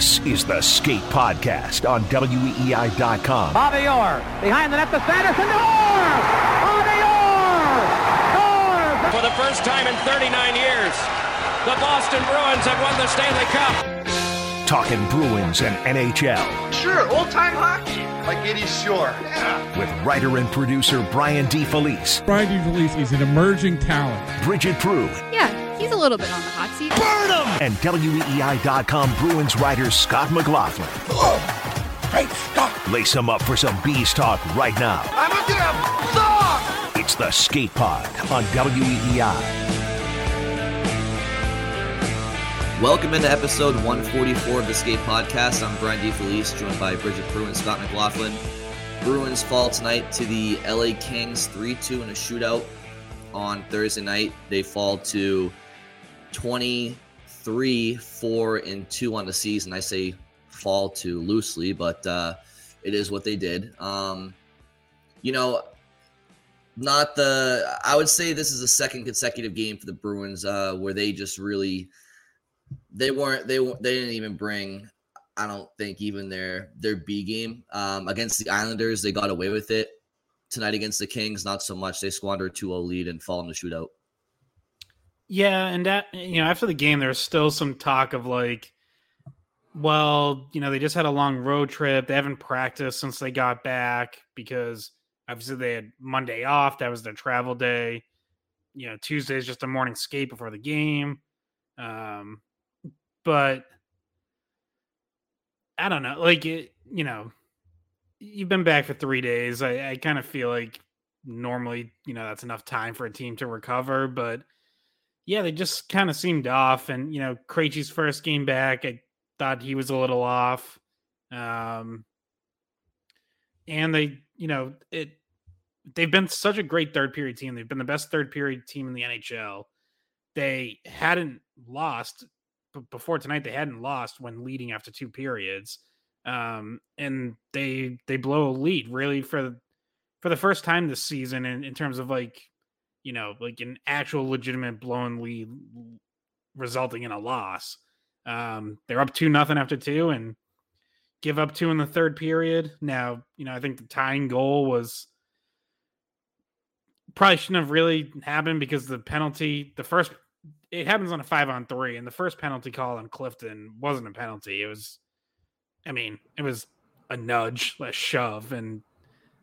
This is the Skate Podcast on WEEI.com. Bobby Orr behind the net to Sanderson. Orr! Bobby Orr! Scores! For the first time in 39 years, the Boston Bruins have won the Stanley Cup. Talking Bruins and NHL. Sure, old time hockey, like Eddie Shore. Yeah. With writer and producer Brian DeFelice. Brian DeFelice is an emerging talent. Bridgette Proulx. Yeah, he's a little bit on the hot seat. Burn him! And WEEI.com Bruins writer Scott McLaughlin. Oh, hey, Scott! Lace him up for some bees talk right now. I'm a damn dog! It's the Skate Pod on WEEI. Welcome into episode 144 of the Skate Podcast. I'm Brian DeFelice, joined by Bridgette Proulx and Scott McLaughlin. Bruins fall tonight to the LA Kings 3 2 in a shootout on Thursday night. They fall to 23 4 and 2 on the season. I say fall to loosely, but uh, it is what they did. Um, you know, not the, I would say this is the second consecutive game for the Bruins uh, where they just really they weren't they they didn't even bring I don't think even their their B game um, against the Islanders they got away with it tonight against the Kings not so much they squandered 2-0 lead and fall in the shootout. Yeah, and that you know after the game there's still some talk of like well, you know, they just had a long road trip. They haven't practiced since they got back because obviously they had Monday off. That was their travel day. You know, Tuesday is just a morning skate before the game. Um, but I don't know. Like it, you know, you've been back for three days. I, I kind of feel like normally, you know, that's enough time for a team to recover. But yeah, they just kind of seemed off. And you know, Krejci's first game back, I thought he was a little off. Um, and they, you know, it. They've been such a great third period team. They've been the best third period team in the NHL. They hadn't lost before tonight they hadn't lost when leading after two periods um and they they blow a lead really for for the first time this season in, in terms of like you know like an actual legitimate blown lead resulting in a loss um they're up two nothing after two and give up two in the third period now you know i think the tying goal was probably shouldn't have really happened because the penalty the first it happens on a five on three, and the first penalty call on Clifton wasn't a penalty. It was, I mean, it was a nudge, a shove, and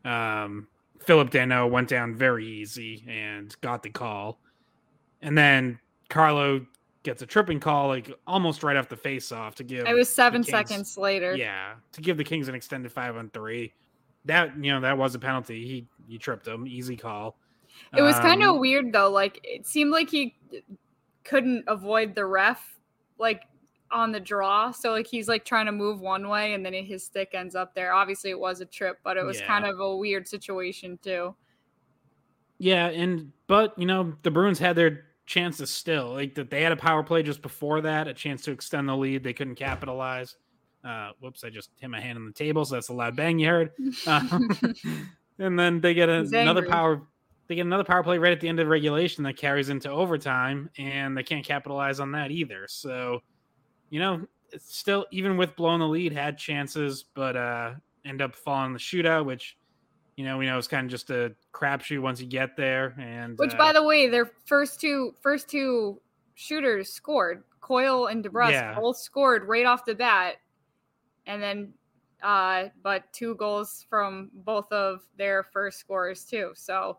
um, Phillip Danault went down very easy and got the call, and then Carlo gets a tripping call like almost right off the face off to give. It was seven Kings, seconds later. Yeah, to give the Kings an extended five on three. That you know that was a penalty. He he tripped him, easy call. It was um, kind of weird though. Like it seemed like he couldn't avoid the ref like on the draw. So like he's like trying to move one way and then his stick ends up there. Obviously it was a trip, but it was yeah. kind of a weird situation too. Yeah, and but you know, the Bruins had their chances still. Like that they had a power play just before that, a chance to extend the lead. They couldn't capitalize. Uh whoops, I just hit my hand on the table, so that's a loud bang you heard. Uh, and then they get a, another power they get another power play right at the end of regulation that carries into overtime, and they can't capitalize on that either. So, you know, still even with blowing the lead, had chances, but uh end up falling in the shootout, which you know we know is kind of just a crapshoot once you get there. And which, uh, by the way, their first two first two shooters scored. Coyle and DeBrusk yeah. both scored right off the bat, and then uh but two goals from both of their first scorers too. So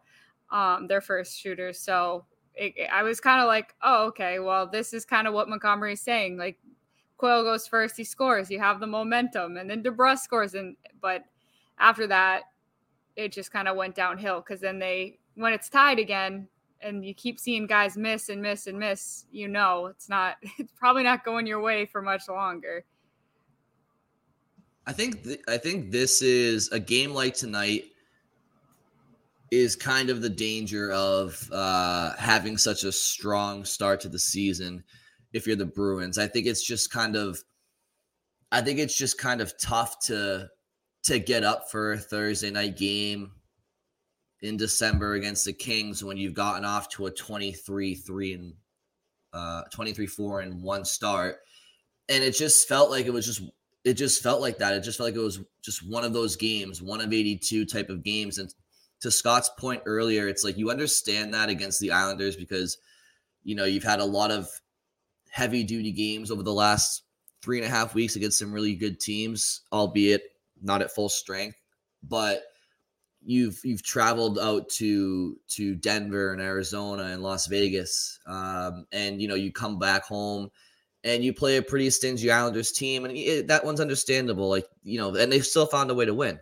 um, their first shooters. So it, I was kind of like, oh, okay, well, this is kind of what Montgomery is saying. Like, Coyle goes first, he scores, you have the momentum, and then DeBrusk scores. And but after that, it just kind of went downhill because then they, when it's tied again, and you keep seeing guys miss and miss and miss, you know, it's not, it's probably not going your way for much longer. I think th- I think this is a game like tonight is kind of the danger of uh, having such a strong start to the season if you're the Bruins. I think it's just kind of I think it's just kind of tough to to get up for a Thursday night game in December against the Kings when you've gotten off to a 23-3 and uh 23-4 and one start and it just felt like it was just it just felt like that. It just felt like it was just one of those games, one of 82 type of games. And to Scott's point earlier, it's like you understand that against the Islanders because you know you've had a lot of heavy duty games over the last three and a half weeks against some really good teams, albeit not at full strength. But you've you've traveled out to to Denver and Arizona and Las Vegas, um, and you know you come back home and you play a pretty stingy Islanders team, and it, that one's understandable. Like you know, and they've still found a way to win.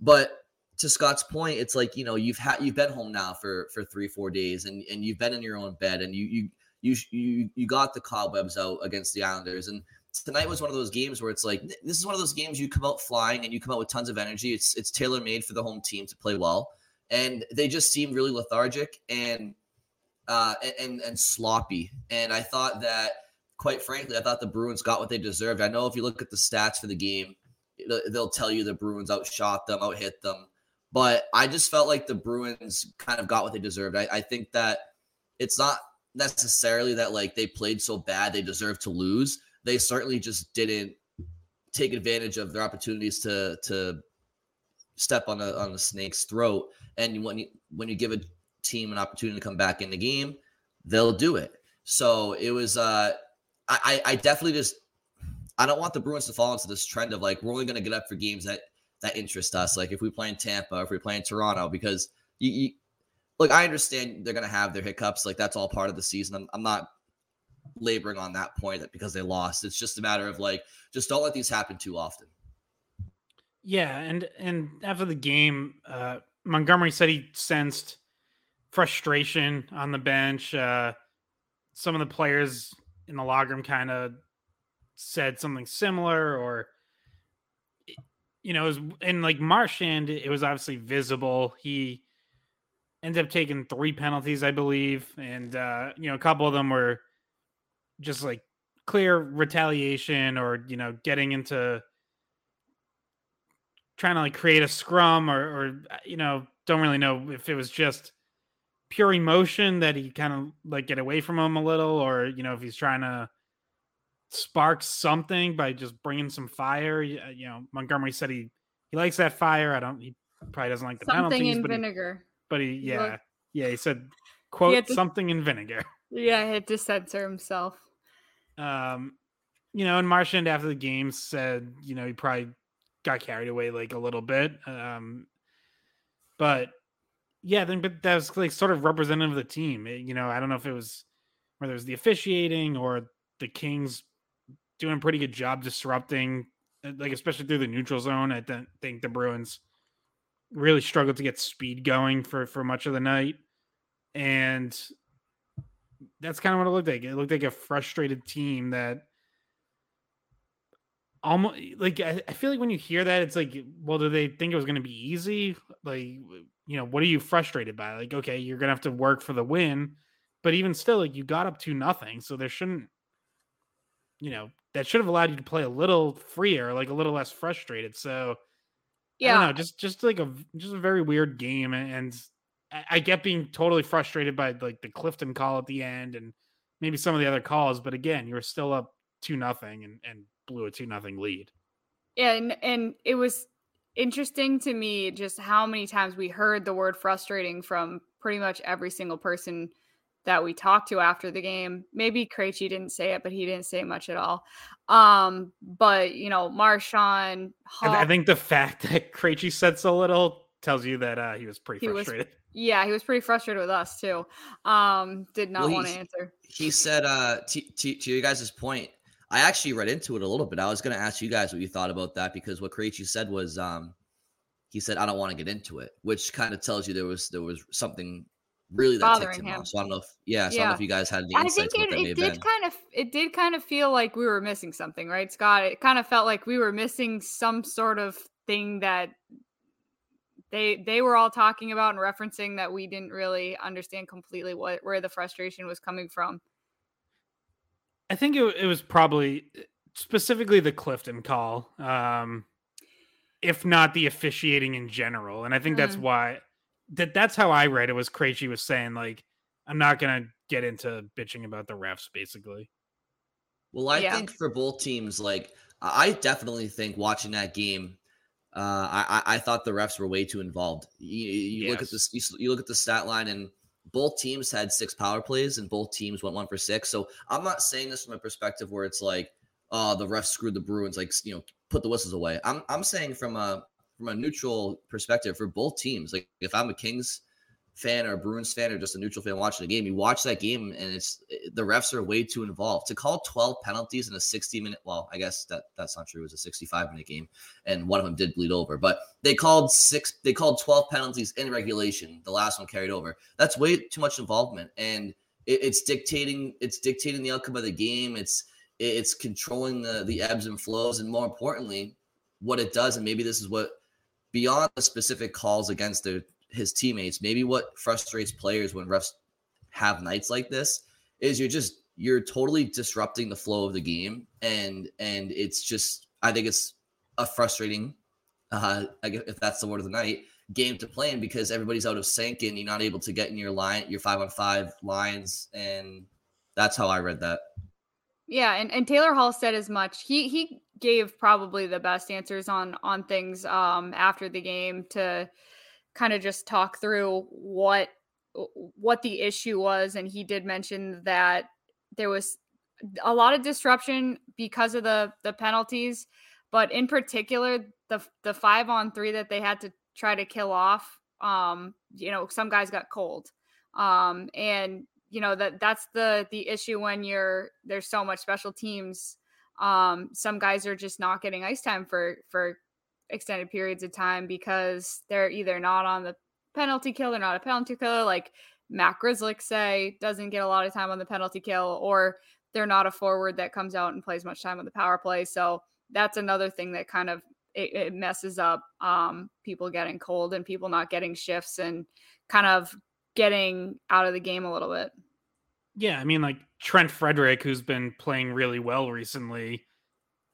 But to Scott's point, it's like you know you've had you've been home now for for three four days, and and you've been in your own bed, and you you you you you got the cobwebs out against the Islanders, and tonight was one of those games where it's like this is one of those games you come out flying and you come out with tons of energy. It's it's tailor made for the home team to play well, and they just seemed really lethargic and uh and and sloppy. And I thought that, quite frankly, I thought the Bruins got what they deserved. I know if you look at the stats for the game, they'll tell you the Bruins outshot them, out hit them, but I just felt like the Bruins kind of got what they deserved. I, I think that it's not necessarily that like they played so bad they deserve to lose they certainly just didn't take advantage of their opportunities to to step on a on the snake's throat. And when you when you give a team an opportunity to come back in the game, they'll do it. So it was uh I I definitely just I don't want the Bruins to fall into this trend of like we're only gonna get up for games that that interest us. Like if we play in Tampa, if we play in Toronto, because you, you look, I understand they're gonna have their hiccups. Like that's all part of the season. I'm, I'm not laboring on that point that because they lost. It's just a matter of like, just don't let these happen too often. Yeah, and and after the game, uh, Montgomery said he sensed frustration on the bench. Uh, some of the players in the locker room kind of said something similar, or you know, it was and like Marchand, it was obviously visible. He ended up taking three penalties, I believe, and uh, you know, a couple of them were just like clear retaliation or you know getting into trying to like create a scrum or or uh, you know don't really know if it was just pure emotion that he kind of like get away from him a little or you know if he's trying to spark something by just bringing some fire. You uh, know montgomery said he he likes that fire. I don't he probably doesn't like the something penalties in but vinegar. he, but he yeah yeah he said quote he to, something in vinegar yeah he had to censor himself um, you know, and Marchand after the game said, you know, he probably got carried away like a little bit. Um, but yeah, then but that was like sort of representative of the team. It, you know, I don't know if it was whether it was the officiating or the Kings doing a pretty good job disrupting, uh, like especially through the neutral zone. I don't think the Bruins really struggled to get speed going for for much of the night, and that's kind of what it looked like. It looked like a frustrated team that almost like I, I feel like when you hear that, it's like, well, do they think it was going to be easy? Like, you know, what are you frustrated by? Like, okay, you're going to have to work for the win, but even still, like, you got up to nothing, so there shouldn't, you know, that should have allowed you to play a little freer, like a little less frustrated. So, yeah, I don't know, just just like a just a very weird game, and I get being totally frustrated by like the Clifton call at the end and maybe some of the other calls, but again, you were still up two nothing and, and blew a two nothing lead. Yeah, and and it was interesting to me just how many times we heard the word frustrating from pretty much every single person that we talked to after the game. Maybe Krejci didn't say it, but he didn't say much at all. Um, but you know, Marchand. I think the fact that Krejci said so little tells you that uh, he was pretty he frustrated. Was, yeah, he was pretty frustrated with us too. Um, did not well, want to answer. He said, uh, to, to, to you guys' point, I actually read into it a little bit. I was going to ask you guys what you thought about that because what Krejci said was, um, he said, "I don't want to get into it," which kind of tells you there was there was something really that bothering him, him. Off. So I don't know if yeah, so yeah. I don't know if you guys had any insights. I think it, it did kind of it did kind of feel like we were missing something, right, Scott? It kind of felt like we were missing some sort of thing that they they were all talking about and referencing that we didn't really understand completely what where the frustration was coming from. I think it, it was probably specifically the Clifton call, um, if not the officiating in general, and I think mm. that's why that that's how I read it. Was Krejci was saying like, I'm not gonna get into bitching about the refs, basically. Well, I yeah. think for both teams, like I definitely think watching that game, uh, I, I thought the refs were way too involved. You, you yes. look at this, you, you look at the stat line, and both teams had six power plays, and both teams went one for six. So I'm not saying this from a perspective where it's like, oh, the refs screwed the Bruins, like you know, put the whistles away. I'm I'm saying from a from a neutral perspective for both teams. Like if I'm a Kings fan or a Bruins fan or just a neutral fan watching the game, you watch that game and it's the refs are way too involved. To call 12 penalties in a 60 minute, well, I guess that that's not true. It was a 65 minute game and one of them did bleed over, but they called six, they called 12 penalties in regulation. The last one carried over. That's way too much involvement. And it, it's dictating, it's dictating the outcome of the game. It's, it's controlling the, the ebbs and flows. And more importantly, what it does, and maybe this is what beyond the specific calls against the his teammates. Maybe what frustrates players when refs have nights like this is you're just you're totally disrupting the flow of the game, and and it's just I think it's a frustrating, uh, if that's the word of the night, game to play in because everybody's out of sync and you're not able to get in your line, your five on five lines, and that's how I read that. Yeah, and, and Taylor Hall said as much. He he gave probably the best answers on on things um after the game to kind of just talk through what what the issue was. And he did mention that there was a lot of disruption because of the the penalties. But in particular the the 5 on 3 that they had to try to kill off um you know some guys got cold. Um and you know that that's the the issue when you're there's so much special teams um some guys are just not getting ice time for for extended periods of time because they're either not on the penalty kill, they're not a penalty killer, like Matt Grzelcyk say doesn't get a lot of time on the penalty kill, or they're not a forward that comes out and plays much time on the power play. So that's another thing that kind of it, it messes up um, people getting cold and people not getting shifts and kind of getting out of the game a little bit. Yeah, I mean, like Trent Frederick, who's been playing really well recently,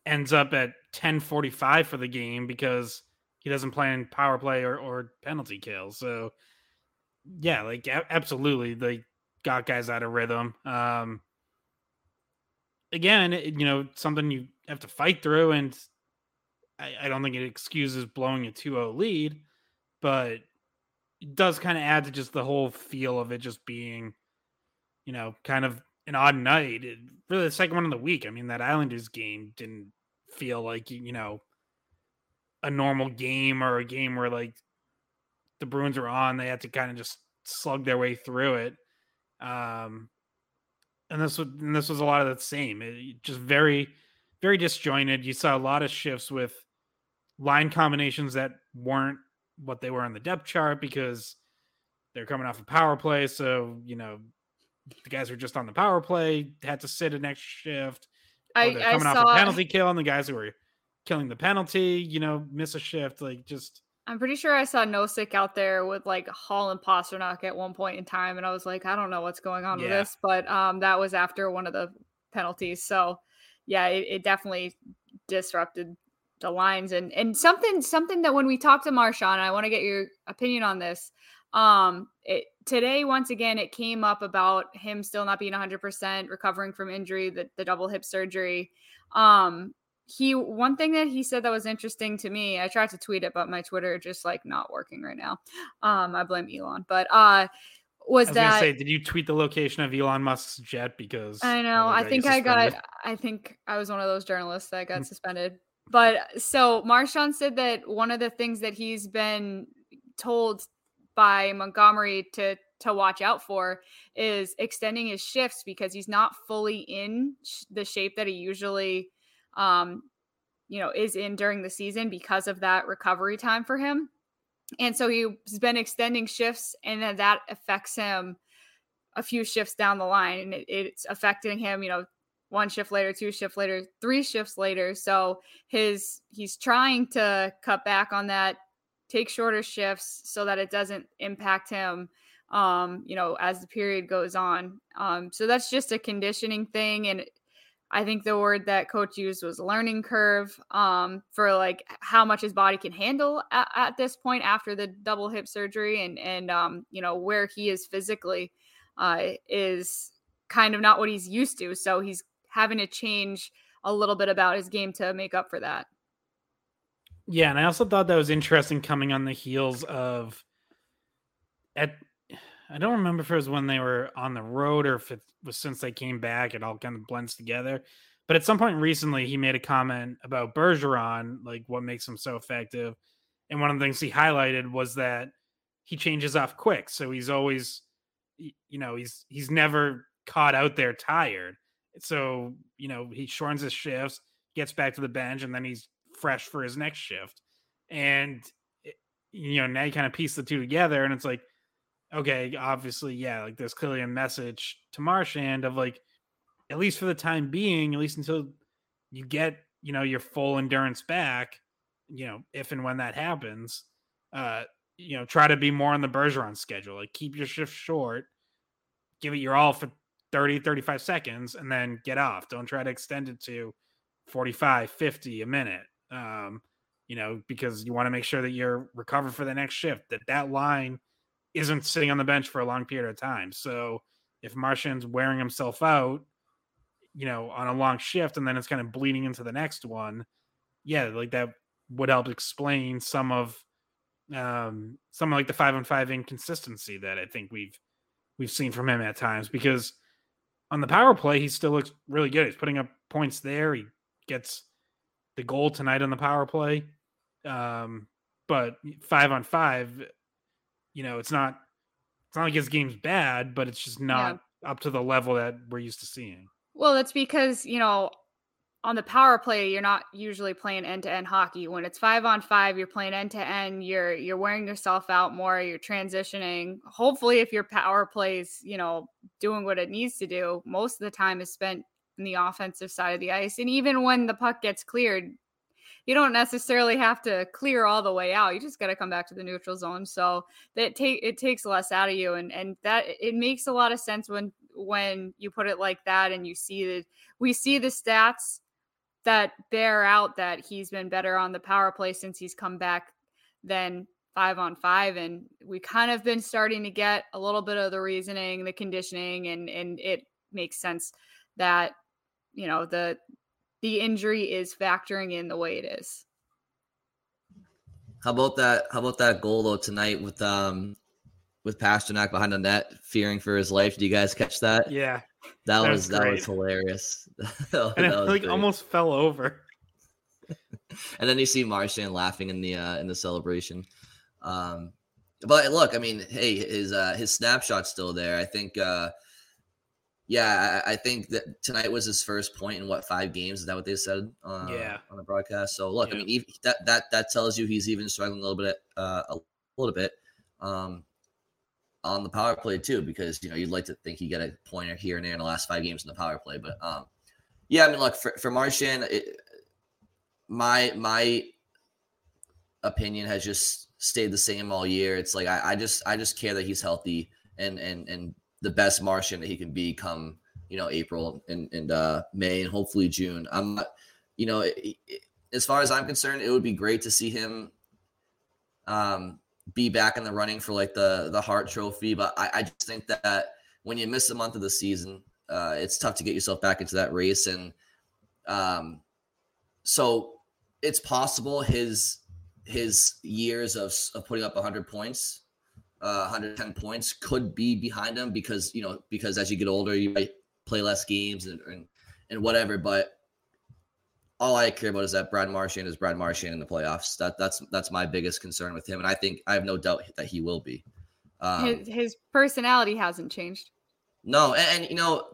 ends up at 10:45 for the game because he doesn't play in power play or, or penalty kill. So yeah, like a- absolutely, they got guys out of rhythm. Um, again, it, you know, something you have to fight through, and I, I don't think it excuses blowing a 2-0 lead, but it does kind of add to just the whole feel of it just being, you know, kind of an odd night. It, really, the second one of the week. I mean, that Islanders game didn't feel like you know a normal game or a game where like the Bruins were on, they had to kind of just slug their way through it. Um, and this was and this was a lot of the same. It, just very, very disjointed. You saw a lot of shifts with line combinations that weren't what they were on the depth chart because they're coming off a power play. So you know, the guys who are just on the power play had to sit a next shift. I, they're coming I off a penalty kill, and the guys who were killing the penalty, you know, miss a shift. Like just I'm pretty sure I saw Nosek out there with like Hall and Pastrnak at one point in time, and I was like, I don't know what's going on yeah. with this, but um, that was after one of the penalties. So yeah, it, it, definitely disrupted the lines and and something something that when we talked to Marchand, I want to get your opinion on this. Um, today once again it came up about him still not being 100% recovering from injury, the the double hip surgery. Um, he one thing that he said that was interesting to me i tried to tweet it but my twitter just like not working right now. Um i blame elon. But uh was, was that say did you tweet the location of elon musk's jet? Because i know. i think i got i think i was one of those journalists that got suspended. But so Marchand said that one of the things that he's been told by montgomery to to watch out for is extending his shifts because he's not fully in the shape that he usually um, you know, is in during the season because of that recovery time for him. And so he's been extending shifts, and then that affects him a few shifts down the line, and it, it's affecting him, you know, one shift later, two shift later, three shifts later. So his he's trying to cut back on that, take shorter shifts so that it doesn't impact him um, you know, as the period goes on. Um, so that's just a conditioning thing. And I think the word that coach used was learning curve um, for like how much his body can handle at, at, this point after the double hip surgery and and um, you know where he is physically uh, is kind of not what he's used to. So he's having to change a little bit about his game to make up for that. Yeah, and I also thought that was interesting coming on the heels of at I don't remember if it was when they were on the road or if it was since they came back. It all kind of blends together. But at some point recently, he made a comment about Bergeron, like what makes him so effective. And one of the things he highlighted was that he changes off quick. So he's always, you know, he's he's never caught out there tired. So, you know, he shortens his shifts, gets back to the bench, and then he's fresh for his next shift. And, eh, you know, now you kind of piece the two together and it's like, okay, obviously, yeah, like there's clearly a message to Marchand of like, at least for the time being, at least until you get, you know, your full endurance back, you know, if and when that happens, uh, you know, try to be more on the Bergeron schedule. Like keep your shift short, give it your all for 30, 35 seconds, and then get off. Don't try to extend it to 45, 50 a minute. Um, you know, because you want to make sure that you're recovered for the next shift, that that line isn't sitting on the bench for a long period of time. So if Marchand's wearing himself out, you know, on a long shift and then it's kind of bleeding into the next one, yeah, like that would help explain some of um some of like the five on five inconsistency that I think we've we've seen from him at times because on the power play he still looks really good. He's putting up points there. He gets the goal tonight on the power play. Um, but five on five, you know, it's not it's not like his game's bad, but it's just not yeah. up to the level that we're used to seeing. Well, that's because, you know, on the power play, you're not usually playing end to end hockey. When it's five on five, you're playing end to end. You're you're wearing yourself out more. You're transitioning. Hopefully, if your power plays, you know, doing what it needs to do, most of the time is spent in the offensive side of the ice. And even when the puck gets cleared, you don't necessarily have to clear all the way out. You just got to come back to the neutral zone. So that take it takes less out of you, and and that it makes a lot of sense when when you put it like that, and you see that we see the stats that bear out that he's been better on the power play since he's come back than five on five and we kind of been starting to get a little bit of the reasoning the conditioning and and it makes sense that you know the the injury is factoring in the way it is. How about that? How about that goal though tonight with um with Pastrnak behind the net, fearing for his life? Do you guys catch that? Yeah, that, that was, was that was hilarious. that, and it like great. almost fell over. and then you see Marchand laughing in the uh in the celebration. Um, but look, I mean, hey, his uh his snapshot's still there. I think uh yeah, I, I, think that tonight was his first point in what five games? Is that what they said? Uh, yeah, on the broadcast. So look, yeah. I mean, that that that tells you he's even struggling a little bit, uh, a little bit, um, on the power play too, because you know you'd like to think he get a pointer here and there in the last five games in the power play, but um, yeah, I mean, look for for Marchand, it, my my opinion has just stayed the same all year. It's like I, I just I just care that he's healthy and and and the best Marchand that he can be come you know April and and uh, May and hopefully June. I'm you know, it, it, as far as I'm concerned, it would be great to see him um, be back in the running for like the the Hart Trophy. But I, I just think that when you miss a month of the season, uh, it's tough to get yourself back into that race. And um, so it's possible his his years of, of putting up 100 points uh, 110 points could be behind him because you know because as you get older you might play less games and and, and whatever but all I care about is that Brad Marchand is Brad Marchand in the playoffs. That that's that's my biggest concern with him, and I think I have no doubt that he will be. Um, his, his, personality hasn't changed. No, and, and, you know,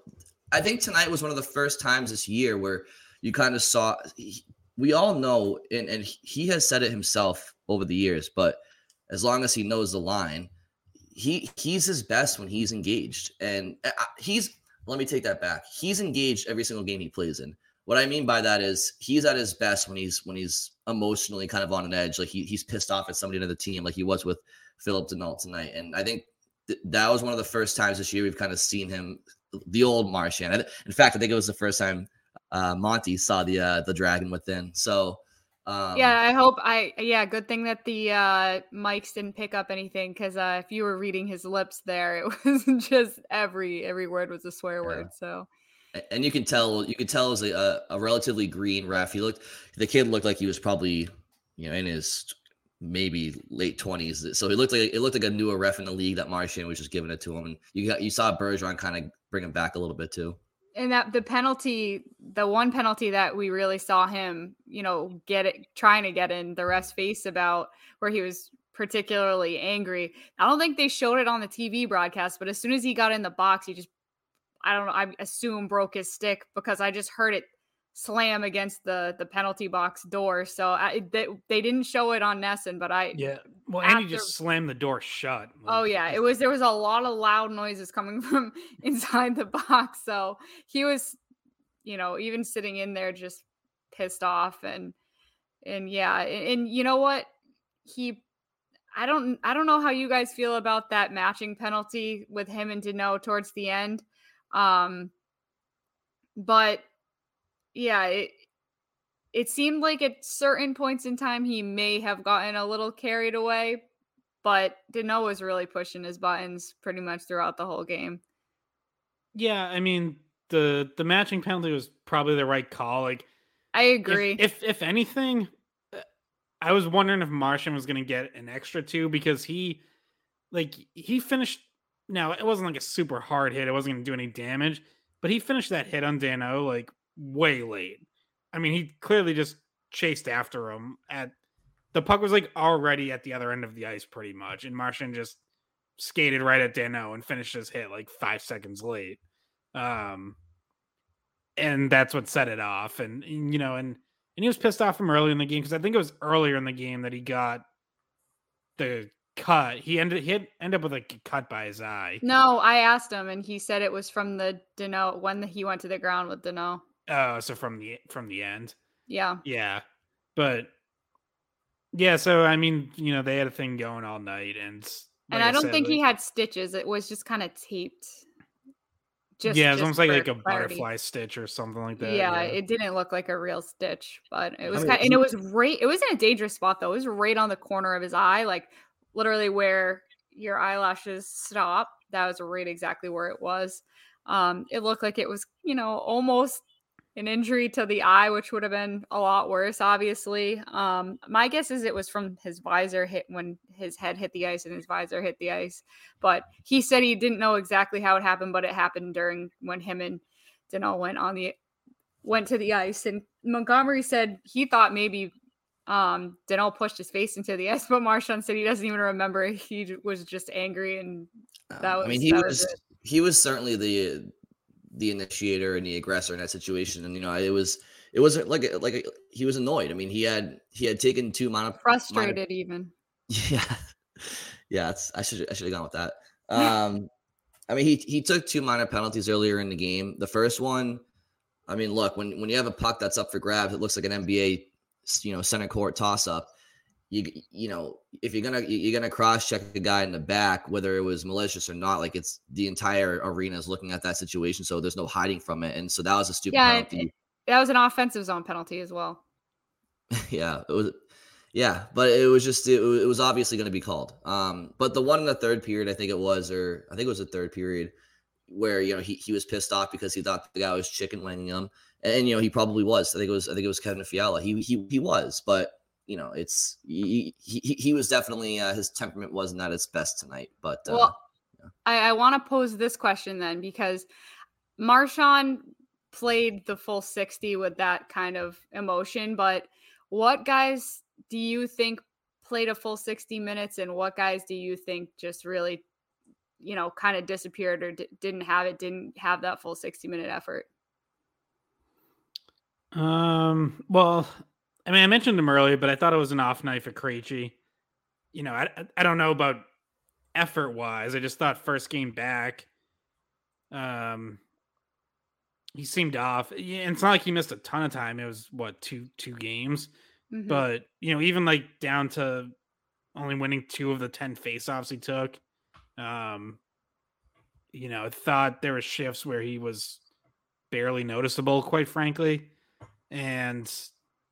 I think tonight was one of the first times this year where you kind of saw. He, we all know, and and he has said it himself over the years, but as long as he knows the line, he he's his best when he's engaged. And uh, uh, he's let me take that back. He's engaged every single game he plays in. What I mean by that is he's at his best when he's when he's emotionally kind of on an edge, like he, he's pissed off at somebody in the team, like he was with Philip Danault tonight. And I think th- that was one of the first times this year we've kind of seen him, the old Marchand. In fact, I think it was the first time uh, Monty saw the uh, the dragon within. So um, yeah, I hope I yeah, good thing that the uh mics didn't pick up anything because uh if you were reading his lips there, it was just every every word was a swear yeah. word. So and you can tell you could tell as a, a relatively green ref. He looked the kid looked like he was probably you know in his maybe late twenties. So he looked like it looked like a newer ref in the league that Marchand was just giving it to him, and you got you saw Bergeron kind of bring him back a little bit too. And that the penalty, the one penalty that we really saw him, you know, get it trying to get in the rest face about where he was particularly angry. I don't think they showed it on the TV broadcast, but as soon as he got in the box, he just I don't know, I assume broke his stick because I just heard it slam against the the penalty box door. So I, they, they didn't show it on NESN, but I yeah. Well, after, and he just slammed the door shut. oh yeah, it was there was a lot of loud noises coming from inside the box. So he was, you know, even sitting in there just pissed off and and yeah, and, and you know what he. I don't I don't know how you guys feel about that matching penalty with him and Danault towards the end. Um, but yeah, it, it seemed like at certain points in time he may have gotten a little carried away, but Danault was really pushing his buttons pretty much throughout the whole game. Yeah, I mean the the matching penalty was probably the right call. Like I agree. If if, if anything, uh, I was wondering if Marchand was going to get an extra two because he like he finished now it wasn't like a super hard hit. It wasn't going to do any damage, but he finished that hit on Danault like way late. I mean, he clearly just chased after him at the puck was like already at the other end of the ice pretty much, and Marchand just skated right at Danault and finished his hit like five seconds late. Um, and that's what set it off. And, and you know, and and he was pissed off from early in the game because I think it was earlier in the game that he got the cut. He ended he had, ended up with a cut by his eye. No, I asked him and he said it was from the Danault when he went to the ground with Danault. Oh, so from the from the end. Yeah. Yeah. But yeah, so I mean, you know, they had a thing going all night and like and I, I don't said, think like, he had stitches. It was just kind of taped. Just, yeah, it was almost like like a clarity. butterfly stitch or something like that. Yeah, yeah, it didn't look like a real stitch, but it was kind of, and it was right. It was in a dangerous spot though. It was right on the corner of his eye, like literally where your eyelashes stop. That was right exactly where it was. Um, it looked like it was, you know, almost an injury to the eye, which would have been a lot worse, obviously. Um, my guess is it was from his visor hit when his head hit the ice and his visor hit the ice. But he said he didn't know exactly how it happened, but it happened during when him and Danault went on the went to the ice. And Montgomery said he thought maybe um, Danault pushed his face into the ice, but Marchand said he doesn't even remember. He was just angry, and that was. I mean, he was, was he was certainly the the initiator and the aggressor in that situation, and you know, it was it wasn't like like he was annoyed. I mean, he had he had taken two mono frustrated mono, even. Yeah, yeah. I should I should have gone with that. Um, I mean, he he took two minor penalties earlier in the game. The first one, I mean, look when when you have a puck that's up for grabs, it looks like an NBA you know center court toss up you you know if you're gonna you're gonna cross check a guy in the back whether it was malicious or not like it's the entire arena is looking at that situation so there's no hiding from it and so that was a stupid yeah, penalty it, that was an offensive zone penalty as well yeah it was yeah but it was just it, it was obviously going to be called um but the one in the third period i think it was or i think it was the third period where you know he, he was pissed off because he thought the guy was chicken winging him and you know he probably was. I think it was I think it was Kevin Fiala. He he he was, but you know it's he he, he was definitely uh, his temperament wasn't at its best tonight. But uh, well, yeah. I, I want to pose this question then because Marchand played the full sixty with that kind of emotion, but what guys do you think played a full 60 minutes and what guys do you think just really you know kind of disappeared or d- didn't have it didn't have that full 60 minute effort um. Well, I mean, I mentioned him earlier, but I thought it was an off night for Krejci. You know, I I don't know about effort wise. I just thought first game back, um, he seemed off. And it's not like he missed a ton of time. It was what two two games, mm-hmm. but you know, even like down to only winning two of the ten faceoffs he took. Um, you know, I thought there were shifts where he was barely noticeable, quite frankly and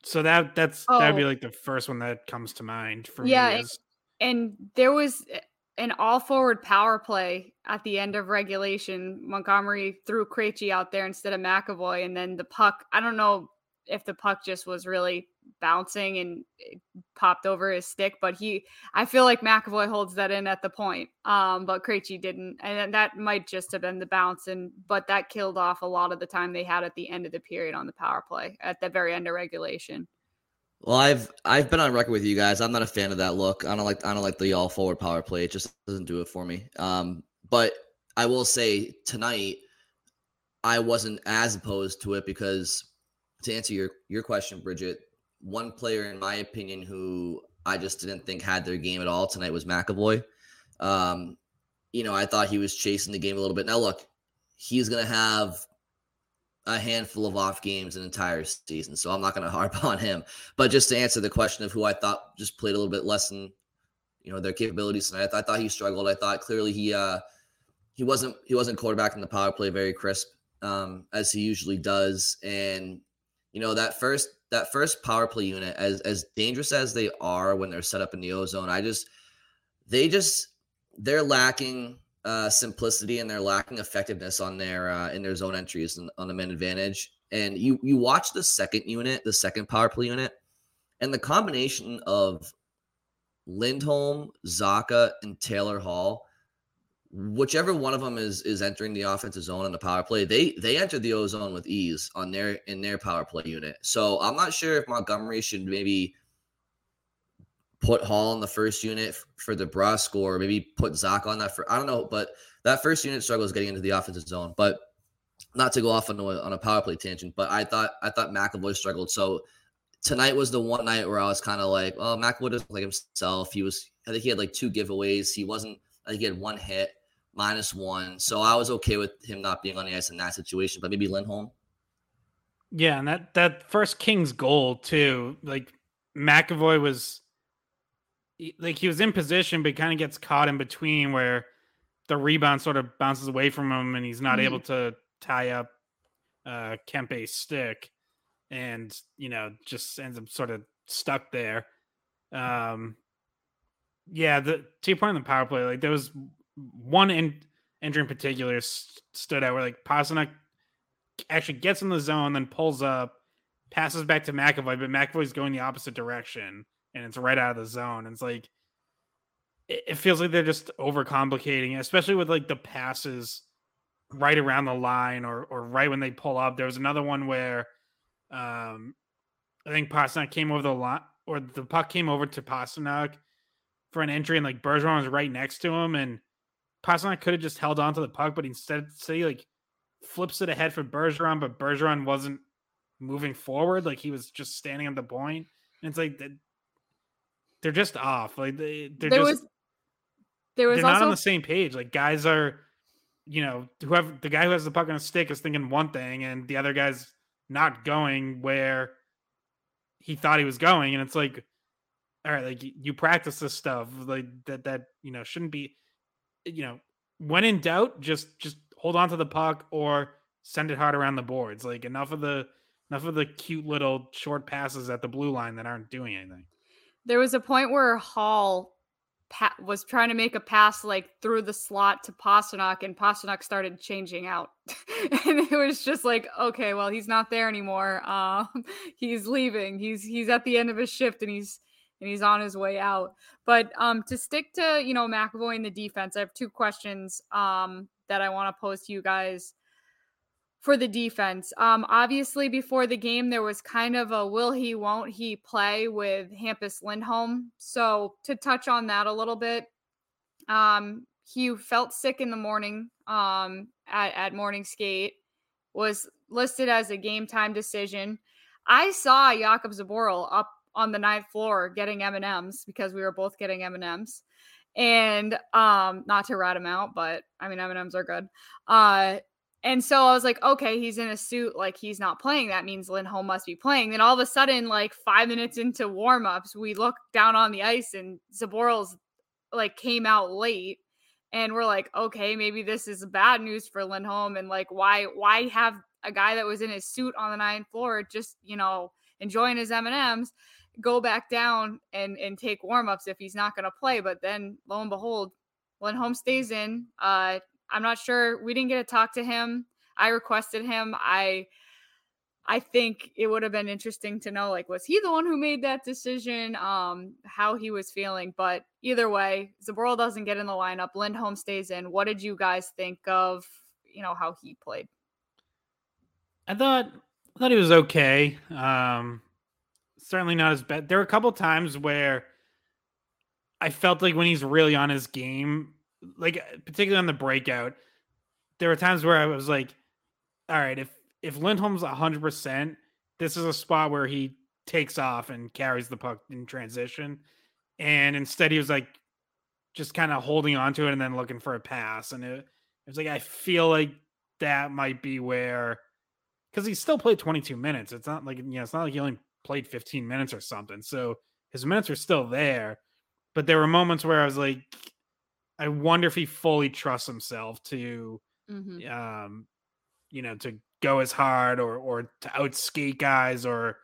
so that that's oh. that'd be oh. like the first one that comes to mind for yeah, me. Yeah, and, and there was eh, an all forward power play at the end of regulation. Montgomery threw Krejci out there instead of McAvoy, and then the puck. I don't know if the puck just was really bouncing and popped over his stick, but he, I feel like McAvoy holds that in at the point, um, but Krejci didn't, and that might just have been the bounce, and but that killed off a lot of the time they had at the end of the period on the power play at the very end of regulation. Well, I've I've been on record with you guys. I'm not a fan of that look. I don't like I don't like the all forward power play. It just doesn't do it for me. Um, but I will say tonight I wasn't as opposed to it because to answer your your question, Bridget, one player in my opinion who I just didn't think had their game at all tonight was McAvoy. Um, you know, I thought he was chasing the game a little bit. Now look, he's gonna have a handful of off games an entire season, so I'm not going to harp on him. But just to answer the question of who I thought just played a little bit less than you know their capabilities tonight, I, th- I thought he struggled. I thought clearly he uh he wasn't he wasn't quarterback in the power play very crisp um as he usually does, and you know that first that first power play unit as as dangerous as they are when they're set up in the ozone, I just they just they're lacking uh, simplicity and they're lacking effectiveness on their uh, in their zone entries and on the man advantage. And you you watch the second unit, the second power play unit, and the combination of Lindholm, Zacha, and Taylor Hall, whichever one of them is is entering the offensive zone in the power play, they they enter the ozone with ease on their in their power play unit. So I'm not sure if Montgomery should maybe put Hall in the first unit for DeBrusk or maybe put Zach on that for I don't know, but that first unit struggles getting into the offensive zone. But not to go off on a, on a power play tangent, but I thought I thought McAvoy struggled. So tonight was the one night where I was kind of like, oh, McAvoy doesn't like himself. He was I think he had like two giveaways. He wasn't I think he had one hit minus one. So I was okay with him not being on the ice in that situation, but maybe Lindholm. Yeah, and that that first Kings goal too, like McAvoy was like he was in position, but kind of gets caught in between where the rebound sort of bounces away from him and he's not mm-hmm. able to tie up uh Kempe's stick and you know just ends up sort of stuck there. Um yeah, the to your point on the power play, like there was one in, entry in particular st- stood out where like Pastrnak actually gets in the zone, then pulls up, passes back to McAvoy, but McAvoy's going the opposite direction and it's right out of the zone. And it's like it, it feels like they're just overcomplicating, especially with like the passes right around the line or or right when they pull up. There was another one where um I think Pastrnak came over the line or the puck came over to Pastrnak for an entry and like Bergeron was right next to him and Pastrnak could have just held on to the puck, but instead say like flips it ahead for Bergeron, but Bergeron wasn't moving forward, like he was just standing at the point. And it's like they're just off. Like they, they're there just was, there was they're also, not on the same page. Like guys are, you know, whoever the guy who has the puck on a stick is thinking one thing, and the other guy's not going where he thought he was going, and it's like, all right, like you practice this stuff, like that that you know shouldn't be, you know, when in doubt, just just hold on to the puck or send it hard around the boards. Like enough of the enough of the cute little short passes at the blue line that aren't doing anything. There was a point where Hall pa- was trying to make a pass like through the slot to Pastrnak, and Pastrnak started changing out, and it was just like, okay, well, he's not there anymore. Um, he's leaving. He's he's at the end of his shift, and he's and he's on his way out. But um, to stick to you know McAvoy in the defense, I have two questions um that I want to pose to you guys for the defense. Um, obviously, before the game, there was kind of a will he, won't he play with Hampus Lindholm. So, to touch on that a little bit, um, he felt sick in the morning um, at, at morning skate, was listed as a game time decision. I saw Jakub Zboril up on the ninth floor getting M&Ms because we were both getting M&Ms. And um, not to rat him out, but I mean M&Ms are good. Uh, and so I was like, okay, he's in a suit, like he's not playing. That means Lindholm must be playing. Then all of a sudden, like five minutes into warmups, we look down on the ice and Zboril's like came out late. And we're like, okay, maybe this is bad news for Lindholm. And like, why why have a guy that was in his suit on the ninth floor just, you know, enjoying his M&Ms go back down and and take warmups if he's not gonna play. But then lo and behold, Lindholm stays in. Uh, I'm not sure. We didn't get to talk to him. I requested him. I I think it would have been interesting to know like was he the one who made that decision um how he was feeling but either way Zboril doesn't get in the lineup Lindholm stays in what did you guys think of you know how he played I thought I thought he was okay um certainly not as bad there were a couple times where I felt like when he's really on his game like particularly on the breakout there were times where I was like all right if if Lindholm's 100%, this is a spot where he takes off and carries the puck in transition. And instead, he was like just kind of holding on to it and then looking for a pass. And it, it was like, I feel like that might be where, because he still played 22 minutes. It's not like, you know, it's not like he only played 15 minutes or something. So his minutes are still there. But there were moments where I was like, I wonder if he fully trusts himself to, mm-hmm. um, you know, to go as hard or or to outskate guys or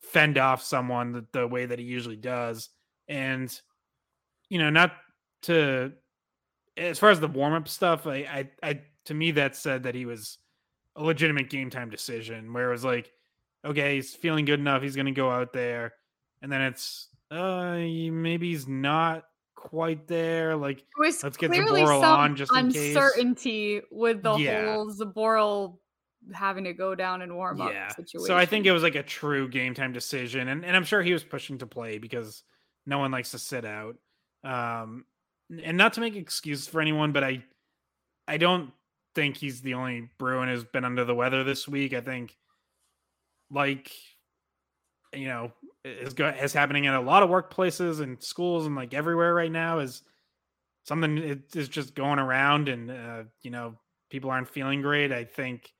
fend off someone the, the way that he usually does. And you know, not to as far as the warm up stuff, I, I, I, to me that said that he was a legitimate game time decision where it was like, okay, he's feeling good enough, he's going to go out there, and then it's, uh, maybe he's not quite there. Like, let's get Zboril on just in case. Uncertainty with the yeah. whole Zboril having to go down and warm up yeah. situation. So I think it was like a true game time decision. And, and I'm sure he was pushing to play because no one likes to sit out. Um, and not to make excuses for anyone, but I I don't think he's the only Bruin who's been under the weather this week. I think like you know is go is happening in a lot of workplaces and schools and like everywhere right now is something it is just going around and uh, you know people aren't feeling great. I think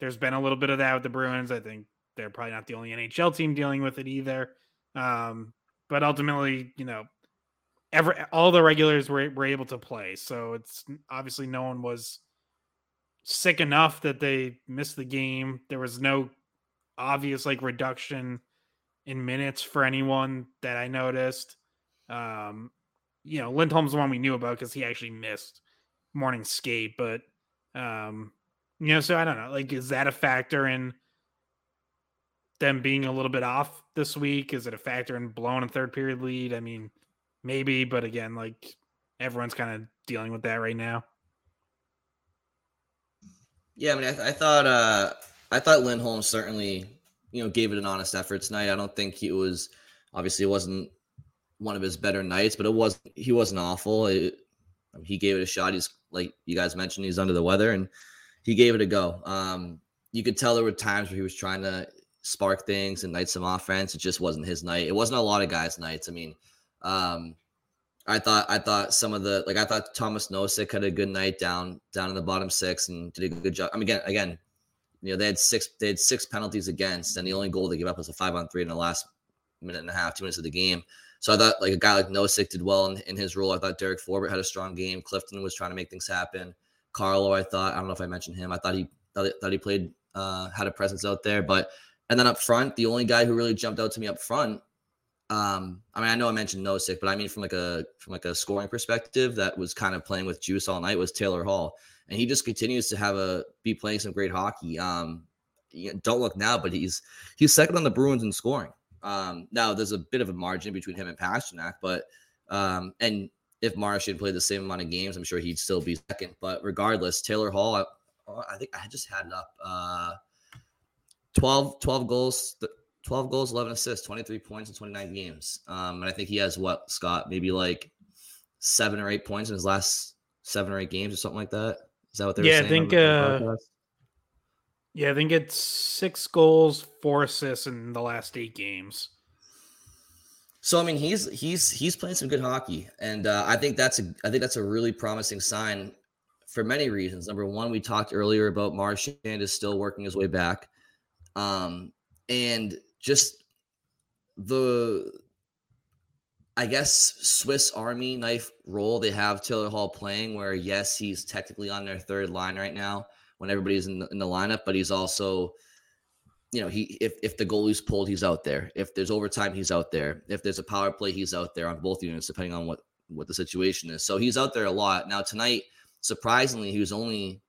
there's been a little bit of that with the Bruins. I think they're probably not the only NHL team dealing with it either. Um, but ultimately, you know, every all the regulars were were able to play, so it's obviously no one was sick enough that they missed the game. There was no obvious like reduction in minutes for anyone that I noticed. Um, you know, Lindholm's the one we knew about because he actually missed morning skate, but um, you know, so I don't know. Like, is that a factor in them being a little bit off this week? Is it a factor in blowing a third period lead? I mean, maybe, but again, like everyone's kind of dealing with that right now. Yeah, I mean, I, th- I thought uh I thought Lindholm certainly you know gave it an honest effort tonight. I don't think he was obviously it wasn't one of his better nights, but it was he wasn't awful. It, he gave it a shot. He's like you guys mentioned, he's under the weather, and he gave it a go. Um, you could tell there were times where he was trying to spark things and night some offense. It just wasn't his night. It wasn't a lot of guys' nights. I mean, um, I thought I thought some of the like I thought Tomas Nosek had a good night down down in the bottom six and did a good job. I mean, again, again, you know they had six they had six penalties against, and the only goal they gave up was a five on three in the last minute and a half, two minutes of the game. So I thought like a guy like Nosek did well in, in his role. I thought Derek Forbort had a strong game. Clifton was trying to make things happen. Carlo, I thought I don't know if I mentioned him. I thought he thought, he played uh, had a presence out there, but and then up front, the only guy who really jumped out to me up front. Um, I mean, I know I mentioned Nosek, but I mean from like a from like a scoring perspective, that was kind of playing with juice all night was Taylor Hall, and he just continues to have a be playing some great hockey. Um, don't look now, but he's he's second on the Bruins in scoring. Um, now there's a bit of a margin between him and Pastrnak, but um, and if Marchand played the same amount of games, I'm sure he'd still be second. But regardless, Taylor Hall, I, I think I just had it up. Uh, 12, 12 goals, 12 goals, 11 assists, 23 points in 29 games. Um, and I think he has what, Scott, maybe like seven or eight points in his last seven or eight games or something like that. Is that what they're yeah, saying? I think, uh, yeah, I think it's six goals, four assists in the last eight games. So I mean, he's he's he's playing some good hockey, and uh, I think that's a I think that's a really promising sign for many reasons. Number one, we talked earlier about Marchand is still working his way back, um, and just the I guess Swiss Army knife role they have Taylor Hall playing, where yes, he's technically on their third line right now when everybody's in the, in the lineup, but he's also you know, he if if the goalie's pulled, he's out there. If there's overtime, he's out there. If there's a power play, he's out there on both units, depending on what what the situation is. So he's out there a lot. Now tonight, surprisingly, he was only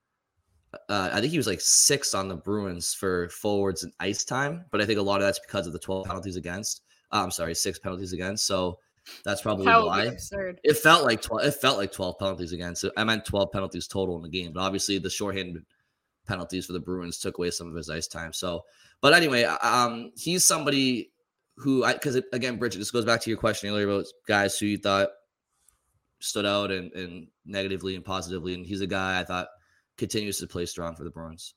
uh, I think he was like six on the Bruins for forwards and ice time, but I think a lot of that's because of the 12 penalties against. Uh, I'm sorry, six penalties against. So that's probably why absurd. it felt like 12. It felt like 12 penalties against. I meant 12 penalties total in the game, but obviously the shorthanded penalties for the Bruins took away some of his ice time. So, but anyway, um, he's somebody who I because again, Bridgette, this goes back to your question earlier about guys who you thought stood out and, and negatively and positively, and he's a guy I thought continues to play strong for the Bruins.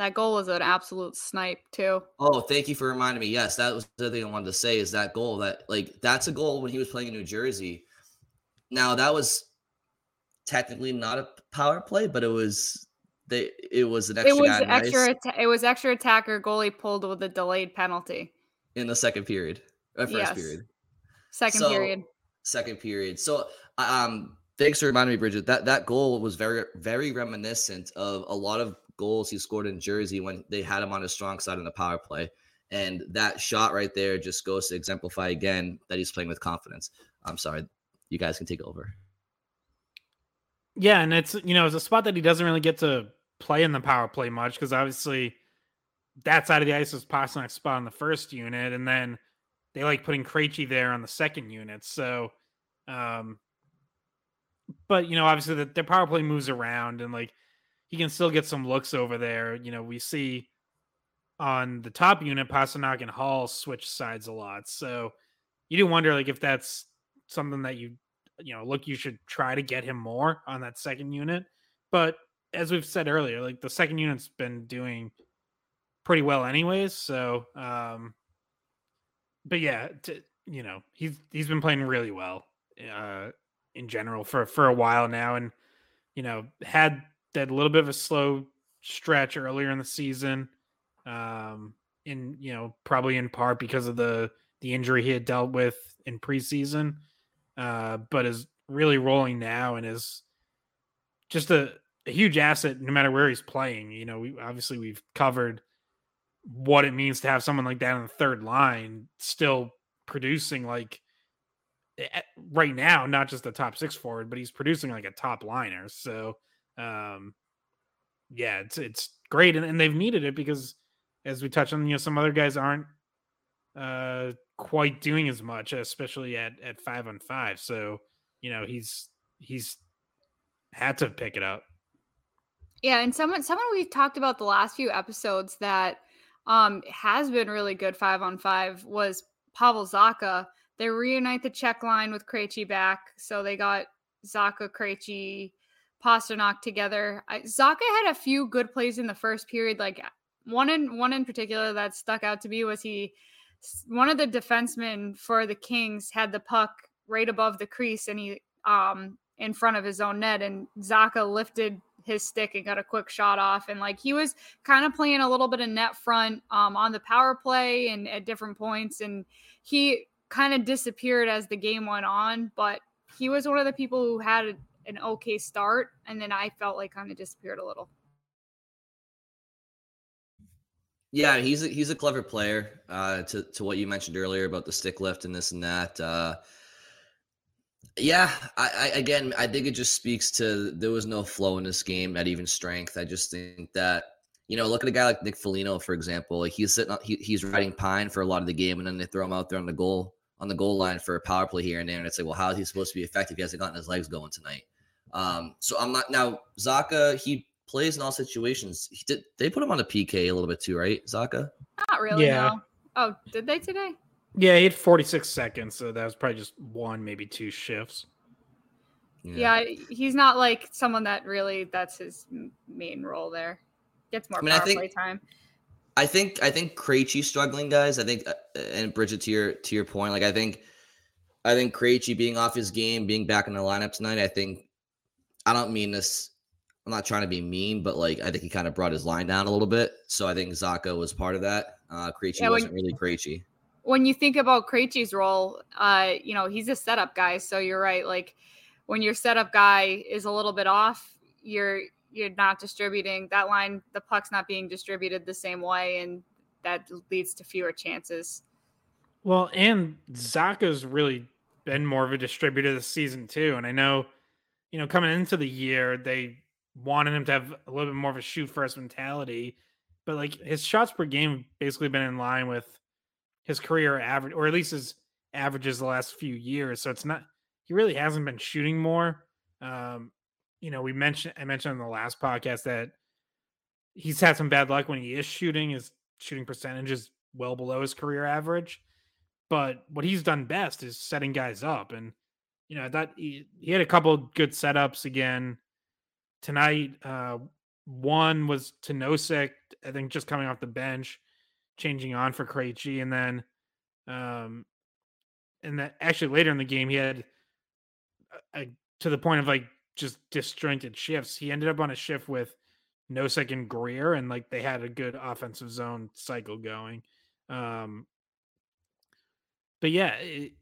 That goal was an absolute snipe too. Oh, thank you for reminding me. Yes, that was the thing I wanted to say. Is that goal that like that's a goal when he was playing in New Jersey. Now that was technically not a power play, but it was they it was an extra. It was extra. it was extra attacker goalie pulled with a delayed penalty in the second period, or first yes. period, second so, period, second period. So, um, thanks for reminding me, Bridgette. That that goal was very very reminiscent of a lot of goals he scored in Jersey when they had him on his strong side in the power play. And that shot right there just goes to exemplify again that he's playing with confidence. I'm sorry, you guys can take over. Yeah, and it's you know it's a spot that he doesn't really get to play in the power play much because obviously that side of the ice is Pastrnak's spot on the first unit, and then they like putting Krejci there on the second unit. So, um, but you know, obviously the, their power play moves around, and like he can still get some looks over there. You know, we see on the top unit, Pastrnak and Hall switch sides a lot. So you do wonder like if that's something that you you know look you should try to get him more on that second unit. But as we've said earlier, like the second unit's been doing pretty well anyways. So, um, but yeah, to, you know, he's he's been playing really well uh, in general for for a while now, and you know, had that little bit of a slow stretch earlier in the season, um, in you know, probably in part because of the the injury he had dealt with in preseason, uh, but is really rolling now and is just a, a huge asset no matter where he's playing. You know, we obviously we've covered what it means to have someone like that on the third line still producing like right now, not just the top six forward, but he's producing like a top liner. So, um, yeah, it's it's great, and, and they've needed it because, as we touched on, you know, some other guys aren't uh quite doing as much, especially at at five on five. So, you know, he's he's had to pick it up. Yeah, and someone someone we've talked about the last few episodes that um, has been really good five on five was Pavel Zacha. They reunite the Czech line with Krejci back, so they got Zacha, Krejci, Pastrnak together. I, Zacha had a few good plays in the first period, like one in one in particular that stuck out to me was he one of the defensemen for the Kings had the puck right above the crease and he um in front of his own net and Zacha lifted his stick and got a quick shot off. And like he was kind of playing a little bit of net front um, on the power play and at different points. And he kind of disappeared as the game went on. But he was one of the people who had an okay start. And then I felt like kind of disappeared a little. Yeah, he's a, he's a clever player. Uh, to to what you mentioned earlier about the stick lift and this and that. Uh, yeah, I, I, again, I think it just speaks to there was no flow in this game at even strength. I just think that you know, look at a guy like Nick Foligno, for example. Like he's sitting, he, he's riding pine for a lot of the game, and then they throw him out there on the goal on the goal line for a power play here and there, and it's like, well, how is he supposed to be effective? He hasn't gotten his legs going tonight. Um, so I'm not now Zacha, He plays in all situations. He did. They put him on a PK a little bit too, right, Zacha? Not really. Yeah. No. Oh, did they today? Yeah, he had 46 seconds, so that was probably just one, maybe two shifts. Yeah. yeah he's not like someone that really that's his main role there. Gets more I mean, power I think, play time. I think I think Krejci's struggling, guys. I think, uh, and Bridgette, to your to your point, like I think, I think Krejci being off his game, being back in the lineup tonight. I think, I don't mean this. I'm not trying to be mean, but like I think he kind of brought his line down a little bit. So I think Zacha was part of that. Uh Krejci yeah, wasn't really Krejci when you think about Krejci's role, uh, you know, he's a setup guy. So you're right. Like when your setup guy is a little bit off, you're you're not distributing that line, the puck's not being distributed the same way, and that leads to fewer chances. Well, and Zacha's really been more of a distributor this season too. And I know, you know, coming into the year, they wanted him to have a little bit more of a shoot first mentality, but like his shots per game basically been in line with his career average, or at least his averages the last few years. So it's not he really hasn't been shooting more. Um, you know, we mentioned I mentioned in the last podcast that he's had some bad luck when he is shooting. His shooting percentage is well below his career average. But what he's done best is setting guys up. And, you know, that he, he had a couple good setups again tonight. Uh, one was to Nosek, I think just coming off the bench, changing on for Krejci. And then, um, and that actually later in the game, he had a, a, to the point of like just disjointed shifts. He ended up on a shift with Nosek and Greer, and like they had a good offensive zone cycle going. Um, but yeah, it,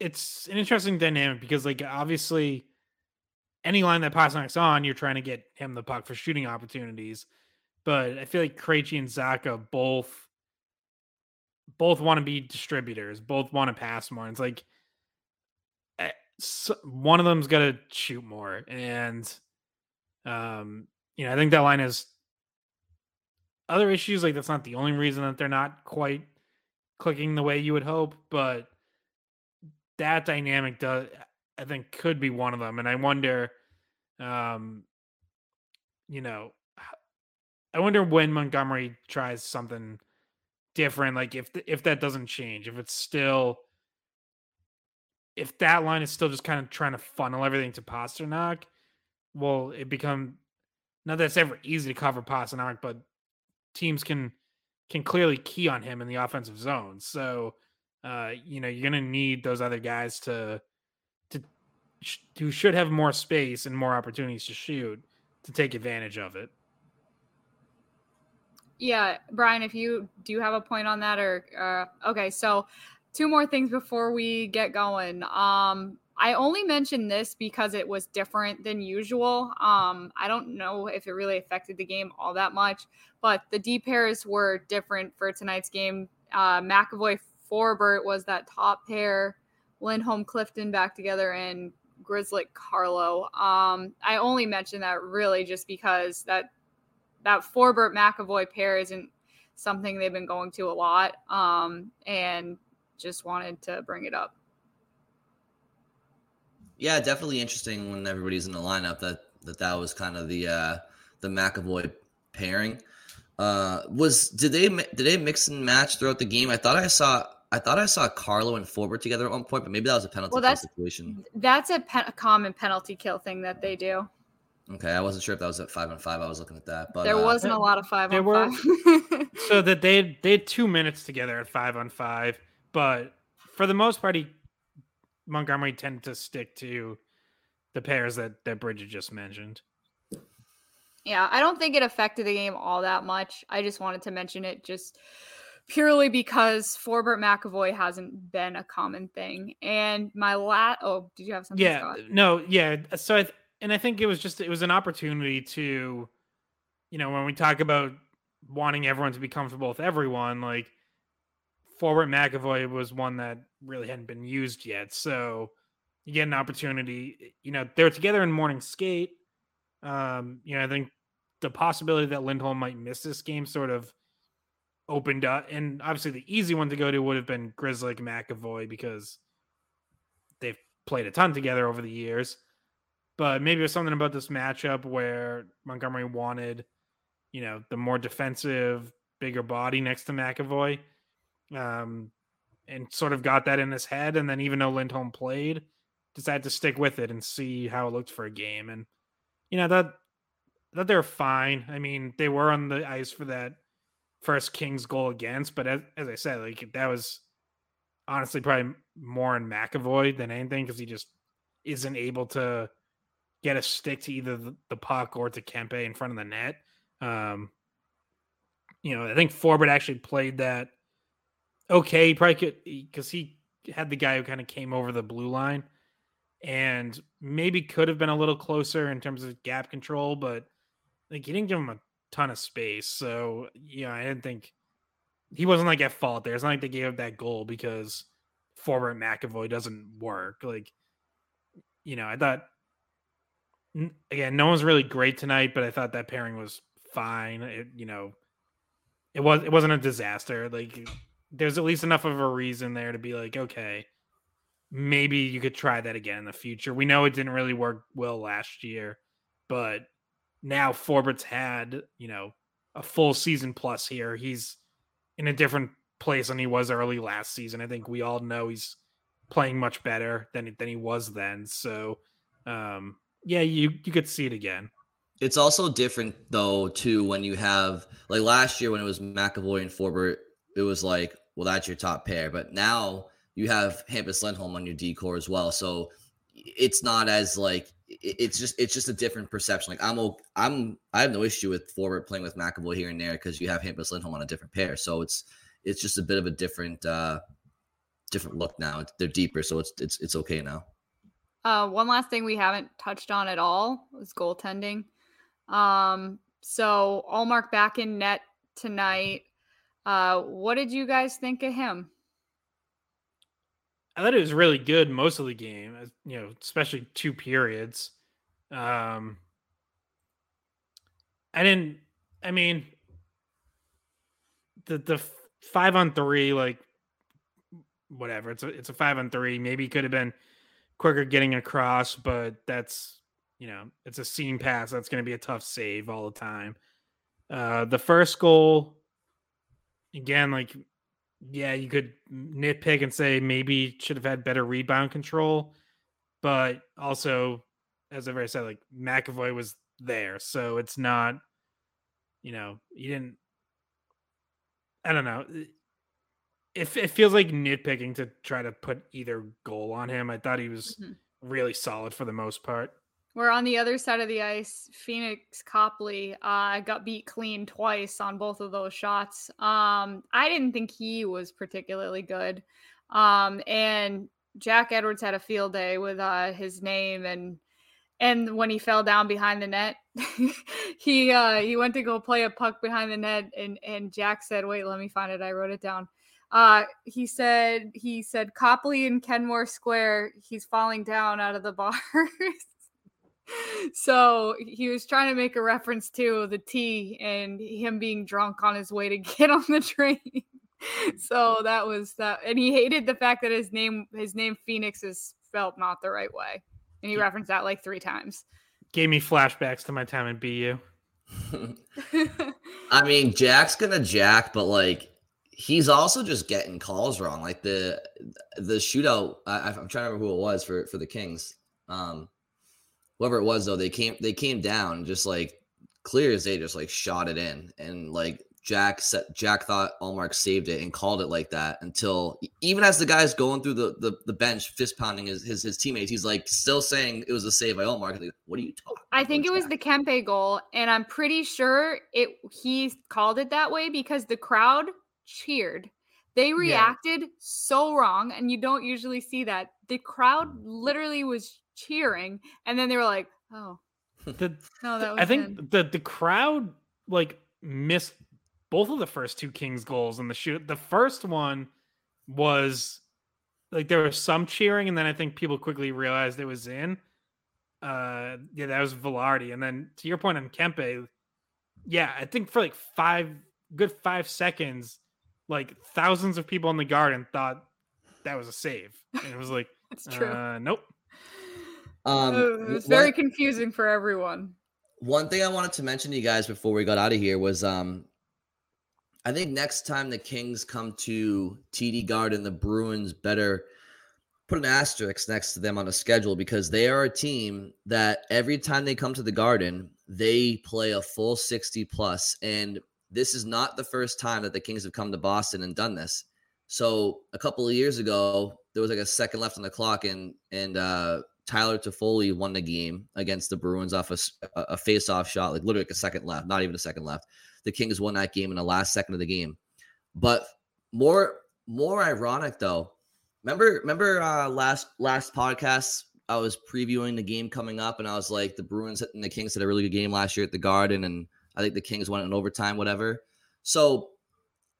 it's an interesting dynamic because like obviously any line that Pastrnak's on, you're trying to get him the puck for shooting opportunities. But I feel like Krejci and Zacha both both want to be distributors, both want to pass more. It's like one of them's got to shoot more, and um, you know, I think that line has other issues. Like that's not the only reason that they're not quite clicking the way you would hope, but that dynamic does I think could be one of them. And I wonder, um, you know, I wonder when Montgomery tries something different. Like if if that doesn't change, if it's still if that line is still just kind of trying to funnel everything to Pastrnak, well, it become not that it's ever easy to cover Pastrnak, but teams can can clearly key on him in the offensive zone. So, uh, you know, you're going to need those other guys to to who should have more space and more opportunities to shoot to take advantage of it. Yeah, Brian, if you do have a point on that, or uh, okay, so two more things before we get going. Um, I only mentioned this because it was different than usual. Um, I don't know if it really affected the game all that much, but the D pairs were different for tonight's game. Uh, McAvoy Forbort was that top pair, Lindholm Clifton back together, and Grzelcyk Carlo. Um, I only mentioned that really just because that that Forbort McAvoy pair isn't something they've been going to a lot, um, and just wanted to bring it up. Yeah, definitely interesting when everybody's in the lineup that that that was kind of the uh the McAvoy pairing. Uh was did they did they mix and match throughout the game? I thought I saw I thought I saw Carlo and Forbort together at one point, but maybe that was a penalty well, that's, situation. That's a, pe- a, common penalty kill thing that they do. Okay, I wasn't sure if that was at five on five. I was looking at that, but there uh, wasn't a lot of five there on were, five. so that they they had two minutes together at five on five, but for the most part, he Montgomery tend to stick to the pairs that that Bridgette just mentioned. Yeah, I don't think it affected the game all that much. I just wanted to mention it just purely because Forbort McAvoy hasn't been a common thing. And my lat oh, did you have something? Yeah, Scott? no, yeah. So I th- and I think it was just it was an opportunity to, you know, when we talk about wanting everyone to be comfortable with everyone, like Forbort McAvoy was one that really hadn't been used yet. So you get an opportunity. You know, they're together in morning skate. Um, you know, I think the possibility that Lindholm might miss this game sort of opened up. And obviously, the easy one to go to would have been Grizzly McAvoy because they've played a ton together over the years. But maybe there's something about this matchup where Montgomery wanted, you know, the more defensive, bigger body next to McAvoy um, and sort of got that in his head. And then even though Lindholm played, decided to stick with it and see how it looked for a game. And you know that that they're fine. I mean, they were on the ice for that first Kings goal against, but as, as I said, like that was honestly probably more in McAvoy than anything because he just isn't able to get a stick to either the, the puck or to Kempe in front of the net. Um, you know, I think Forbort actually played that okay. He probably could because he had the guy who kind of came over the blue line and maybe could have been a little closer in terms of gap control, but like he didn't give him a ton of space. So yeah, I didn't think he wasn't like at fault there. It's not like they gave up that goal because Forbort McAvoy doesn't work. Like, you know, I thought again, no one's really great tonight, but I thought that pairing was fine. It, you know, it was it wasn't a disaster. Like, there's at least enough of a reason there to be like, okay, maybe you could try that again in the future. We know it didn't really work well last year, but now Forbort's had, you know, a full season plus here. He's in a different place than he was early last season. I think we all know he's playing much better than than he was then. So, um, yeah, you you could see it again. It's also different though too when you have like last year when it was McAvoy and Forbort, it was like, well, that's your top pair. But now you have Hampus Lindholm on your D corps as well. So it's not as like it's just it's just a different perception. Like I'm I'm I have no issue with Forbort playing with McAvoy here and there because you have Hampus Lindholm on a different pair. So it's it's just a bit of a different uh different look now. They're deeper, so it's it's it's okay now. Uh, one last thing we haven't touched on at all was goaltending. Um, so Ullmark back in net tonight. Uh, what did you guys think of him? I thought it was really good most of the game, you know, especially two periods. Um, I didn't. I mean, the the five on three, like whatever. It's a it's a five on three. Maybe could have been quicker getting across, but that's you know it's a seam pass. That's going to be a tough save all the time. Uh, the first goal, again, like yeah, you could nitpick and say maybe should have had better rebound control, but also, as I've already said, like McAvoy was there, so it's not, you know, you didn't. I don't know. It, it feels like nitpicking to try to put either goal on him. I thought he was mm-hmm. really solid for the most part. We're on the other side of the ice. Pheonix Copley uh, got beat clean twice on both of those shots. Um, I didn't think he was particularly good. Um, and Jack Edwards had a field day with uh, his name and and when he fell down behind the net, he uh, he went to go play a puck behind the net, and and Jack said, "Wait, let me find it. I wrote it down." Uh, he said he said Copley in Kenmore Square. He's falling down out of the bars so he was trying to make a reference to the T and him being drunk on his way to get on the train. so that was that, and he hated the fact that his name his name Pheonix is spelled not the right way, and he referenced that like three times. Gave me flashbacks to my time at BU. I mean, Jack's gonna jack, but like he's also just getting calls wrong. Like the the shootout, I, am trying to remember who it was for for the Kings. Um, whoever it was though, they came they came down just like clear as day, just like shot it in, and like Jack set Jack thought Ullmark saved it and called it like that until even as the guy's going through the the, the bench fist pounding his, his, his teammates, he's like still saying it was a save by Ullmark. Like, what are you talking? I think it was the Kempe goal, and I'm pretty sure it he called it that way because the crowd cheered. They reacted yeah. so wrong, and you don't usually see that. The crowd literally was cheering, and then they were like, "Oh, the, no, that I think him. the the crowd like missed both of the first two Kings goals in the shoot. The first one was like there was some cheering, and then I think people quickly realized it was in. Uh, yeah, that was Vilardi, and then to your point on Kempe, yeah, I think for like five good five seconds, like thousands of people in the garden thought that was a save, and it was like, it's true. Uh, nope, um, it was very confusing for everyone. One thing I wanted to mention to you guys before we got out of here was um, I think next time the Kings come to TD Garden, the Bruins better put an asterisk next to them on a schedule because they are a team that every time they come to the Garden, they play a full 60 plus. And this is not the first time that the Kings have come to Boston and done this. So a couple of years ago, there was like a second left on the clock, and and uh, Tyler Toffoli won the game against the Bruins off a, a face-off shot, like literally like a second left, not even a second left. The Kings won that game in the last second of the game. But more more ironic though. Remember remember uh, last last podcast I was previewing the game coming up and I was like the Bruins and the Kings had a really good game last year at the Garden and I think the Kings won in overtime whatever. So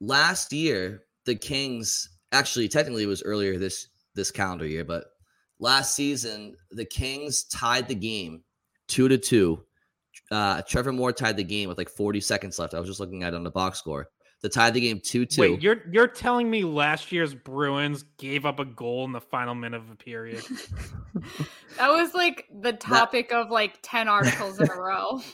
last year the Kings actually technically it was earlier this this calendar year, but last season the Kings tied the game two to two. Uh, Trevor Moore tied the game with like 40 seconds left. I was just looking at it on the box score to tie the game 2 2. Wait, you're you're telling me last year's Bruins gave up a goal in the final minute of a period? that was like the topic that... of like 10 articles in a row.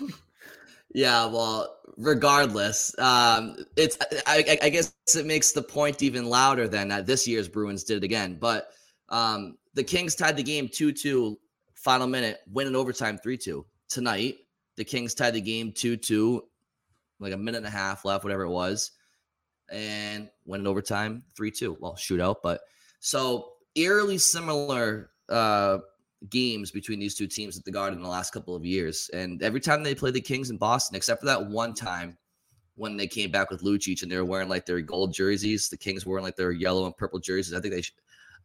Yeah, well, regardless, um, it's I, I, guess it makes the point even louder than that this year's Bruins did it again. But um, the Kings tied the game 2 2, final minute, win in overtime 3 2. Tonight, the Kings tied the game 2 2, like a minute and a half left, whatever it was and went in overtime 3-2 well shootout but so eerily similar uh games between these two teams at the garden in the last couple of years and every time they played the kings in boston except for that one time when they came back with Lucic and they were wearing like their gold jerseys the kings were wearing like their yellow and purple jerseys i think they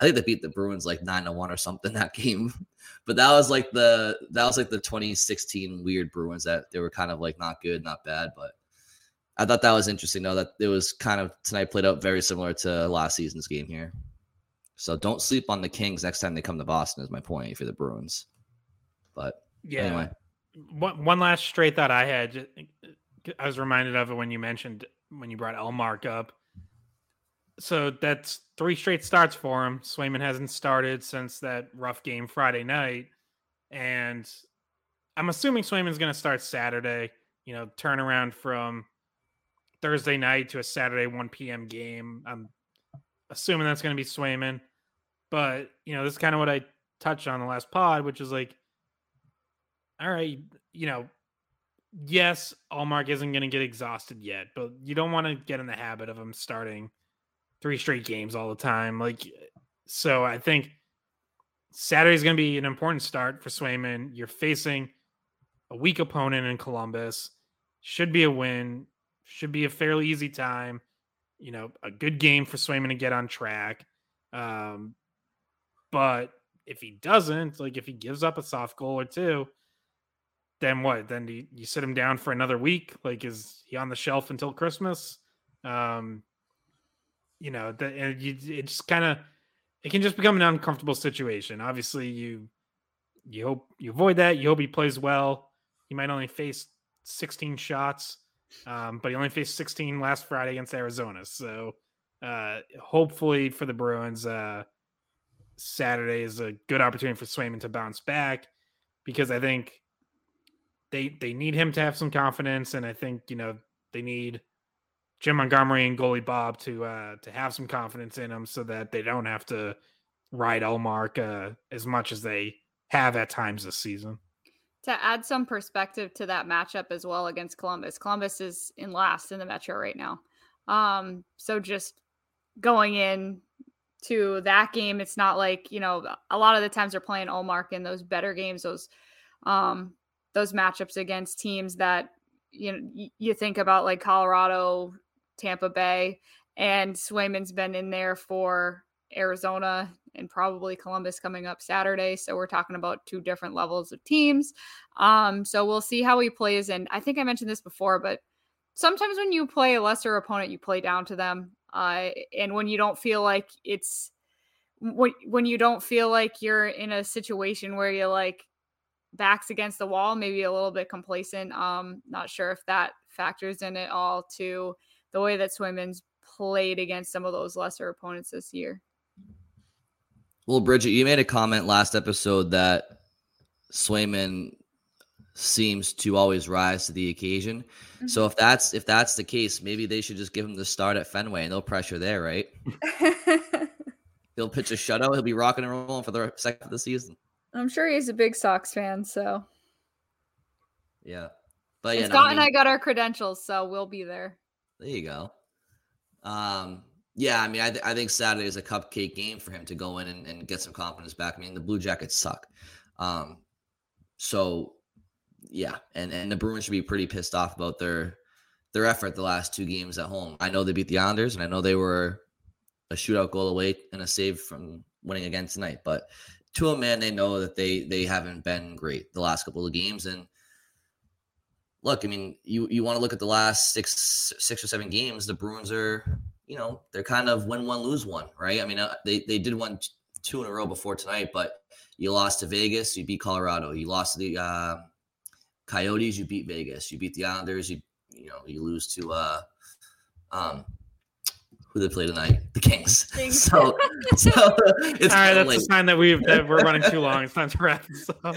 I think they beat the Bruins like nine to one or something that game, but that was like the that was like the 2016 weird Bruins that they were kind of like not good, not bad, but I thought that was interesting though that it was kind of tonight played out very similar to last season's game here. So don't sleep on the Kings next time they come to Boston. Is my point for the Bruins. But yeah, anyway, one one last straight thought I had. I was reminded of it when you mentioned when you brought Ullmark up. So that's three straight starts for him. Swayman hasn't started since that rough game Friday night, and I'm assuming Swayman's going to start Saturday. You know, turnaround from Thursday night to a Saturday 1 p.m. game. I'm assuming that's going to be Swayman. But, you know, this is kind of what I touched on the last pod, which is like, all right, you know, yes, Ullmark isn't going to get exhausted yet, but you don't want to get in the habit of him starting three straight games all the time. Like, so I think Saturday is going to be an important start for Swayman. You're facing a weak opponent in Columbus. Should be a win. Should be a fairly easy time. You know, a good game for Swayman to get on track. Um, but if he doesn't, like if he gives up a soft goal or two, then what? Then you, you sit him down for another week? Like, is he on the shelf until Christmas? Um, you know, the, you, it just kind of it can just become an uncomfortable situation. Obviously, you you hope you avoid that. You hope he plays well. He might only face 16 shots. Um, but he only faced 16 last Friday against Arizona. So uh, hopefully for the Bruins, uh, Saturday is a good opportunity for Swayman to bounce back because I think they they need him to have some confidence, and I think you know they need Jim Montgomery and goalie Bob to uh, to have some confidence in them so that they don't have to ride Ullmark uh, as much as they have at times this season to add some perspective to that matchup as well against Columbus. Columbus is in last in the Metro right now. Um, so just going in to that game, it's not like, you know, a lot of the times they're playing Ullmark in those better games, those um those matchups against teams that you know you think about like Colorado, Tampa Bay, and Swayman's been in there for Arizona and probably Columbus coming up Saturday. So we're talking about two different levels of teams. Um, so we'll see how he plays. And I think I mentioned this before, but sometimes when you play a lesser opponent, you play down to them. Uh, and when you don't feel like it's when when you don't feel like you're in a situation where you're like backs against the wall, maybe a little bit complacent. Um, not sure if that factors in at all to the way that Swayman's played against some of those lesser opponents this year. Well, Bridgette, you made a comment last episode that Swayman seems to always rise to the occasion. Mm-hmm. So if that's if that's the case, maybe they should just give him the start at Fenway. And no pressure there, right? He'll pitch a shutout. He'll be rocking and rolling for the second of the season. I'm sure he's a big Sox fan, so yeah. But yeah, Scott no, I mean, and I got our credentials, so we'll be there. There you go. Um, yeah, I mean, I, th- I think Saturday is a cupcake game for him to go in and, and get some confidence back. I mean, the Blue Jackets suck. Um, so yeah, and and the Bruins should be pretty pissed off about their their effort the last two games at home. I know they beat the Islanders, and I know they were a shootout goal away and a save from winning again tonight. But to a man, they know that they they haven't been great the last couple of games. And look, I mean, you you want to look at the last six six or seven games. The Bruins are you know, they're kind of win one, lose one, right? I mean, uh, they they did one two in a row before tonight, but you lost to Vegas, you beat Colorado, you lost to the uh, Coyotes, you beat Vegas, you beat the Islanders, you you know you lose to uh, um, who they play tonight, the Kings. Kings. So, so it's all right. That's late. a sign that we've that we're running too long. It's time to wrap this up.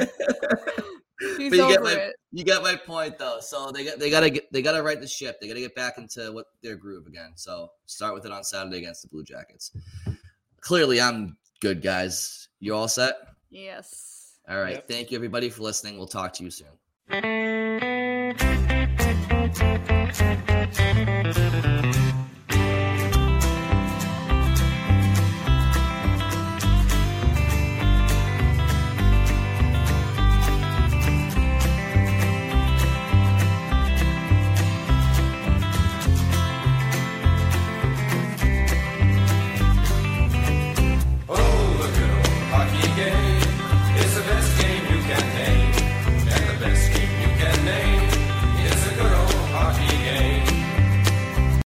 He's but you get my it. you get my point though. So they got they gotta get they gotta right the ship. They gotta get back into what their groove again. So start with it on Saturday against the Blue Jackets. Clearly, I'm good, guys. You all set? Yes. All right. Yep. Thank you everybody for listening. We'll talk to you soon.